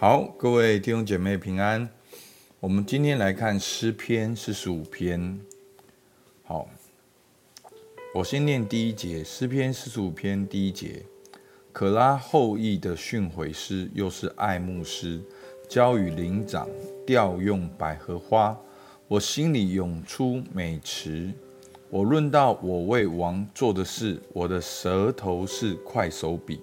好，各位弟兄姐妹平安。我们今天来看诗篇四十五篇。好，我先念第一节，诗篇四十五篇第一节。可拉后裔的训诲诗，又是爱慕诗，交与灵长，调用百合花。我心里涌出美词。我论到我为王做的事，我的舌头是快手笔。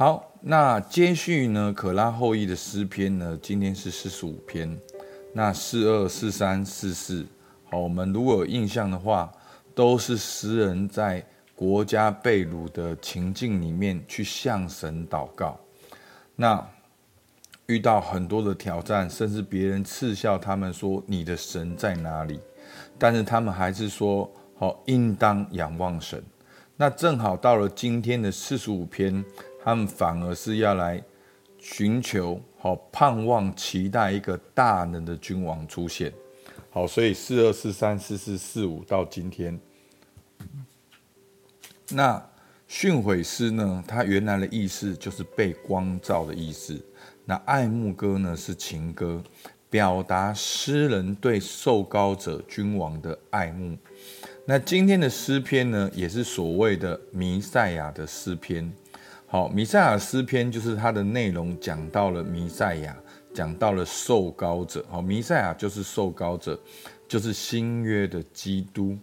好，那接续呢？可拉后裔的诗篇呢？今天是四十五篇。那四二、四三、四四，好，我们如果有印象的话，都是诗人在国家被掳的情境里面去向神祷告。那遇到很多的挑战，甚至别人嗤笑他们说：“你的神在哪里？”但是他们还是说：“好，应当仰望神。”那正好到了今天的四十五篇。他们反而是要来寻求、好盼望、期待一个大能的君王出现。好，所以四二、四三、四四、四五到今天，那训诲诗呢？它原来的意思就是被光照的意思。那爱慕歌呢是情歌，表达诗人对受高者君王的爱慕。那今天的诗篇呢，也是所谓的弥赛亚的诗篇。好，弥赛亚诗篇就是它的内容讲到了弥赛亚，讲到了受膏者。好，弥赛亚就是受膏者，就是新约的基督。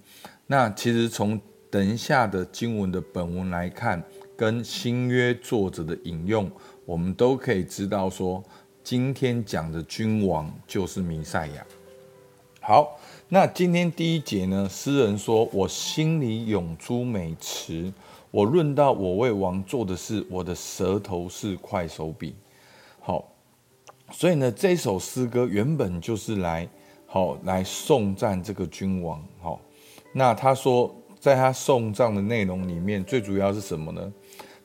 那其实从等一下的经文的本文来看，跟新约作者的引用，我们都可以知道说，今天讲的君王就是弥赛亚。好，那今天第一节呢，诗人说：“我心里涌出美词。”我论到我为王做的事，我的舌头是快手笔。好，所以呢，这首诗歌原本就是来好来颂赞这个君王。好，那他说，在他颂赞的内容里面，最主要是什么呢？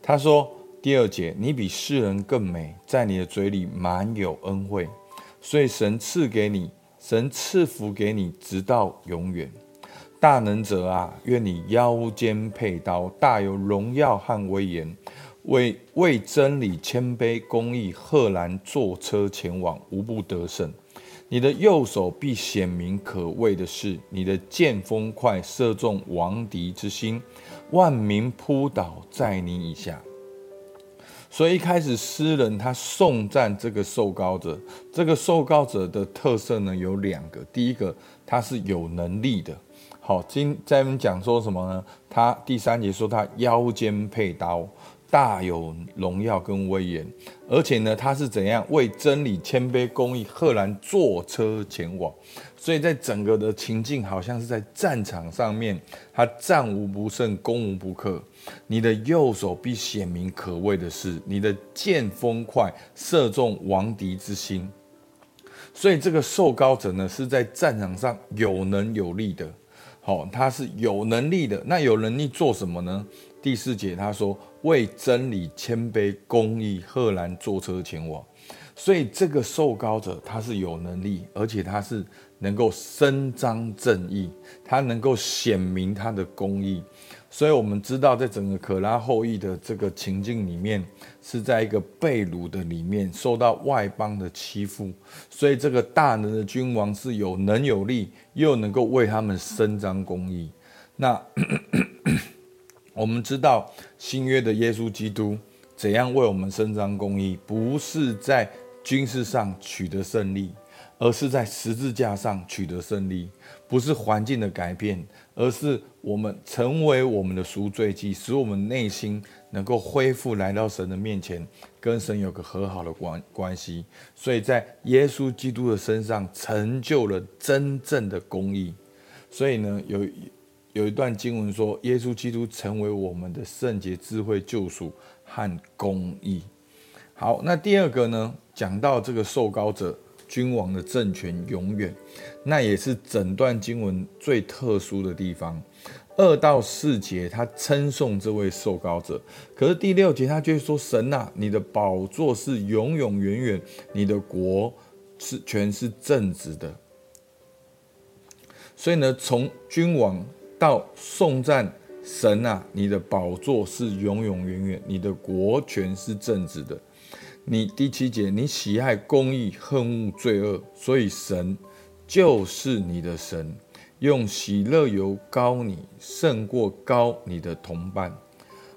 他说第二节，你比世人更美，在你的嘴里满有恩惠，所以神赐给你，神赐福给你，直到永远。大能者啊，愿你腰间佩刀，大有荣耀和威严，为为真理谦卑公义，赫然坐车前往，无不得胜。你的右手必显明可畏的事，你的剑锋快，射中王敌之心，万民扑倒在你以下。所以一开始诗人他颂赞这个受膏者，这个受膏者的特色呢有两个，第一个他是有能力的。好，今在们讲说什么呢？他第三节说他腰间佩刀，大有荣耀跟威严，而且呢，他是怎样为真理谦卑公义，赫然坐车前往。所以在整个的情境，好像是在战场上面，他战无不胜，攻无不克。你的右手必显明可畏的事，你的剑锋快，射中王敌之心。所以这个受膏者呢，是在战场上有能有力的。好，他是有能力的。那有能力做什么呢？第四节他说：“为真理谦卑公义，赫然坐车前往。”所以这个受高者他是有能力，而且他是能够伸张正义，他能够显明他的公义。所以，我们知道，在整个可拉后裔的这个情境里面，是在一个被掳的里面，受到外邦的欺负。所以，这个大能的君王是有能有力，又能够为他们伸张公义。那 我们知道，新约的耶稣基督怎样为我们伸张公义？不是在军事上取得胜利，而是在十字架上取得胜利。不是环境的改变，而是我们成为我们的赎罪祭，使我们内心能够恢复来到神的面前，跟神有个和好的关关系。所以在耶稣基督的身上成就了真正的公义。所以呢，有有一段经文说，耶稣基督成为我们的圣洁、智慧、救赎和公义。好，那第二个呢，讲到这个受膏者。君王的政权永远，那也是整段经文最特殊的地方。二到四节，他称颂这位受膏者，可是第六节他却说：“神啊，你的宝座是永永远远，你的国是全是正直的。”所以呢，从君王到颂赞神啊，你的宝座是永永远远，你的国全是正直的。你第七节，你喜爱公义，恨恶罪恶，所以神就是你的神，用喜乐油膏你，胜过高你的同伴。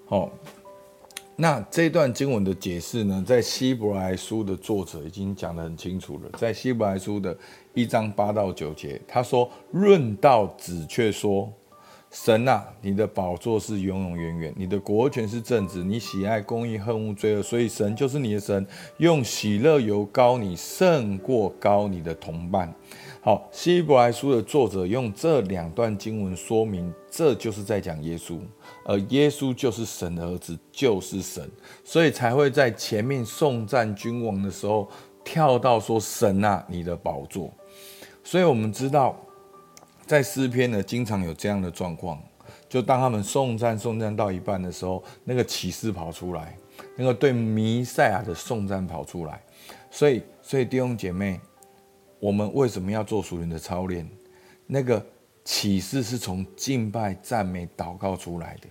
好，那这段经文的解释呢，在希伯来书的作者已经讲得很清楚了，在希伯来书的一章八到九节，他说：“论到子却说。”神啊，你的宝座是永永远远，你的国权是正直，你喜爱公义，恨恶罪恶，所以神就是你的神，用喜乐油膏你，胜过高你的同伴。好，希伯来书的作者用这两段经文说明，这就是在讲耶稣，而耶稣就是神的儿子，就是神，所以才会在前面颂赞君王的时候跳到说神啊，你的宝座。所以我们知道。在诗篇呢，经常有这样的状况，就当他们颂赞颂赞到一半的时候，那个启示跑出来，那个对弥赛亚的颂赞跑出来。所以，所以弟兄姐妹，我们为什么要做属灵的操练？那个启示是从敬拜、赞美、祷告出来的。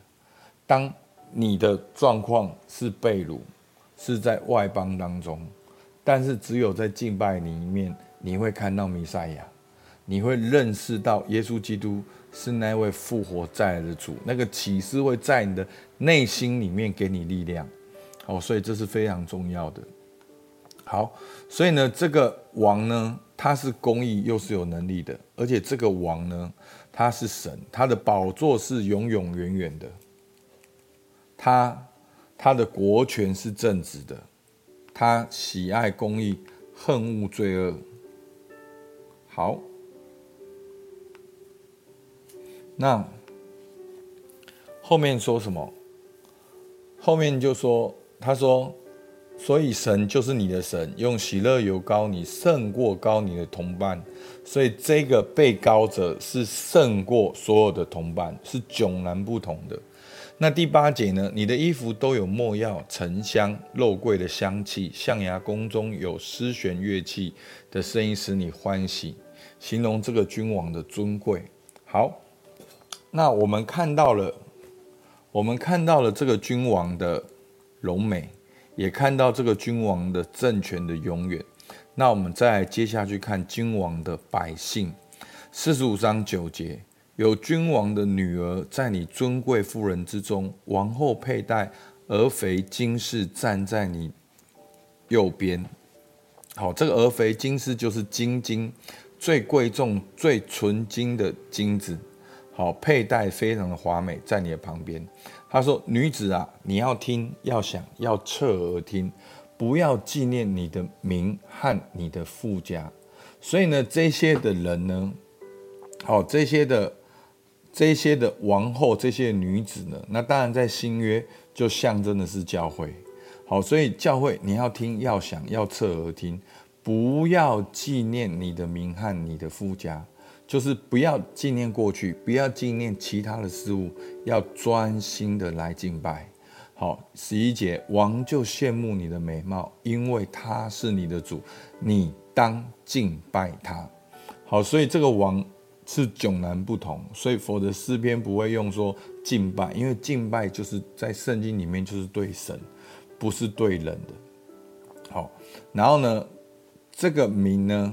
当你的状况是被掳，是在外邦当中，但是只有在敬拜里面，你会看到弥赛亚。你会认识到耶稣基督是那位复活再来的主，那个启示会在你的内心里面给你力量，哦，所以这是非常重要的。好，所以呢，这个王呢，他是公义又是有能力的，而且这个王呢，他是神，他的宝座是永永远远的，他他的国权是正直的，他喜爱公义，恨恶罪恶。好。那后面说什么？后面就说，他说，所以神就是你的神，用喜乐油膏你，胜过高你的同伴。所以这个被膏者是胜过所有的同伴，是迥然不同的。那第八节呢？你的衣服都有没药、沉香、肉桂的香气，象牙宫中有丝弦乐器的声音使你欢喜，形容这个君王的尊贵。好。那我们看到了，我们看到了这个君王的荣美，也看到这个君王的政权的永远。那我们再接下去看君王的百姓，四十五章九节，有君王的女儿在你尊贵妇人之中，王后佩戴俄斐金饰站在你右边。好，这个俄斐金饰就是金金，最贵重、最纯金的金子。好，佩戴非常的华美，在你的旁边。他说：“女子啊，你要听，要想，要侧耳听，不要纪念你的名和你的父家。”所以呢，这些的人呢，好，这些的这些的王后，这些女子呢，那当然在新约就象征的是教会。好，所以教会你要听，要想，要侧耳听，不要纪念你的名和你的父家。就是不要纪念过去，不要纪念其他的事物，要专心的来敬拜。好，十一节，王就羡慕你的美貌，因为他是你的主，你当敬拜他。好，所以这个王是迥然不同，所以否则诗篇不会用说敬拜，因为敬拜就是在圣经里面就是对神，不是对人的。好，然后呢，这个名呢，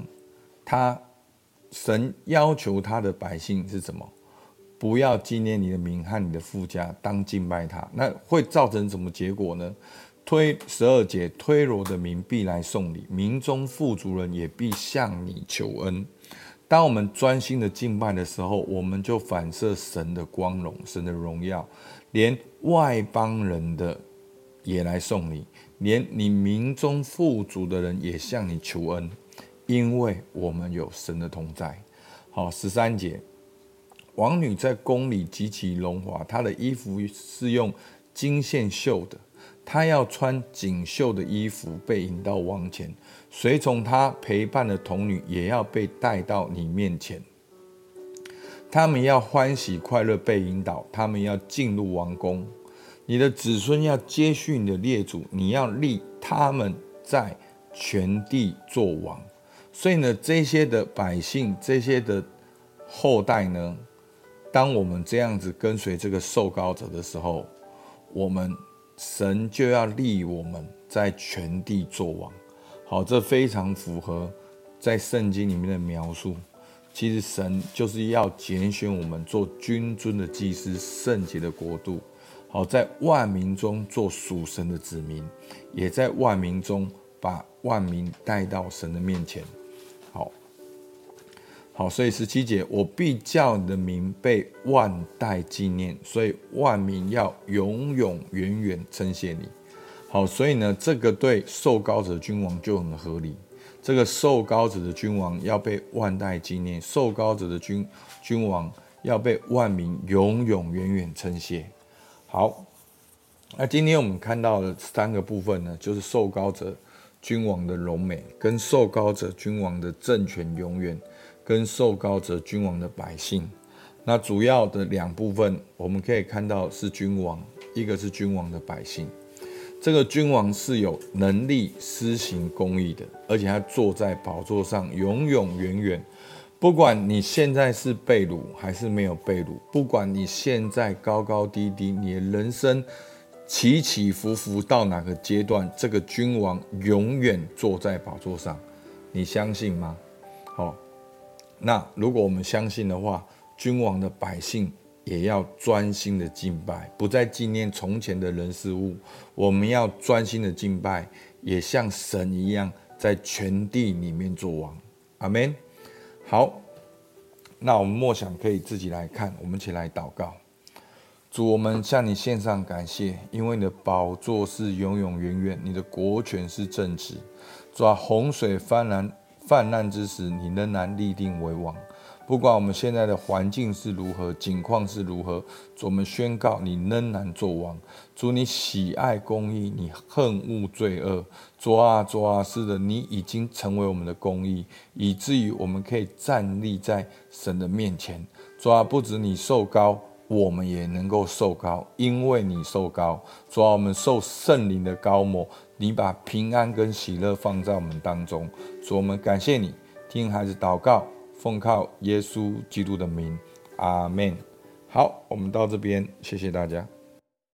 他。神要求他的百姓是什么？不要纪念你的名和你的富家，当敬拜他。那会造成什么结果呢？推十二节，推罗的民必来送礼，民中富足人也必向你求恩。当我们专心的敬拜的时候，我们就反射神的光荣、神的荣耀，连外邦人的也来送礼，连你民中富足的人也向你求恩。因为我们有神的同在，好，十三节，王女在宫里极其荣华，她的衣服是用金线绣的，她要穿锦绣的衣服被引到王前，随从她陪伴的童女也要被带到你面前，他们要欢喜快乐被引导，他们要进入王宫，你的子孙要接续你的列祖，你要立他们在全地作王。所以呢，这些的百姓，这些的后代呢，当我们这样子跟随这个受膏者的时候，我们神就要立我们在全地作王。好，这非常符合在圣经里面的描述。其实神就是要拣选我们做君尊的祭司，圣洁的国度。好，在万民中做属神的子民，也在万民中把万民带到神的面前。好。所以十七节，我必叫你的名被万代纪念，所以万民要永永远远称谢你。好，所以呢，这个对受膏者君王就很合理。这个受膏者的君王要被万代纪念，受膏者的君君王要被万民永永远远称谢。好，那今天我们看到的三个部分呢，就是受膏者君王的荣美，跟受膏者君王的政权永远。跟受膏者君王的百姓，那主要的两部分，我们可以看到是君王，一个是君王的百姓。这个君王是有能力施行公义的，而且他坐在宝座上，永永远远。不管你现在是被掳还是没有被掳，不管你现在高高低低，你的人生起起伏伏到哪个阶段，这个君王永远坐在宝座上，你相信吗？好。那如果我们相信的话，君王的百姓也要专心的敬拜，不再纪念从前的人事物。我们要专心的敬拜，也像神一样，在全地里面作王。阿门。好，那我们默想可以自己来看，我们一起来祷告。主，我们向你献上感谢，因为你的宝座是永永远远，你的国权是正直。主啊，洪水泛滥。泛滥之时，你仍然立定为王。不管我们现在的环境是如何，境况是如何，主，我们宣告你仍然作王。主，你喜爱公义，你恨恶罪恶。主啊，主啊，是的，你已经成为我们的公义，以至于我们可以站立在神的面前。主啊，不止你受高，我们也能够受高，因为你受高。主啊，我们受圣灵的高抹。你把平安跟喜乐放在我们当中，所以我们感谢你，听孩子祷告，奉靠耶稣基督的名，阿门。好，我们到这边，谢谢大家。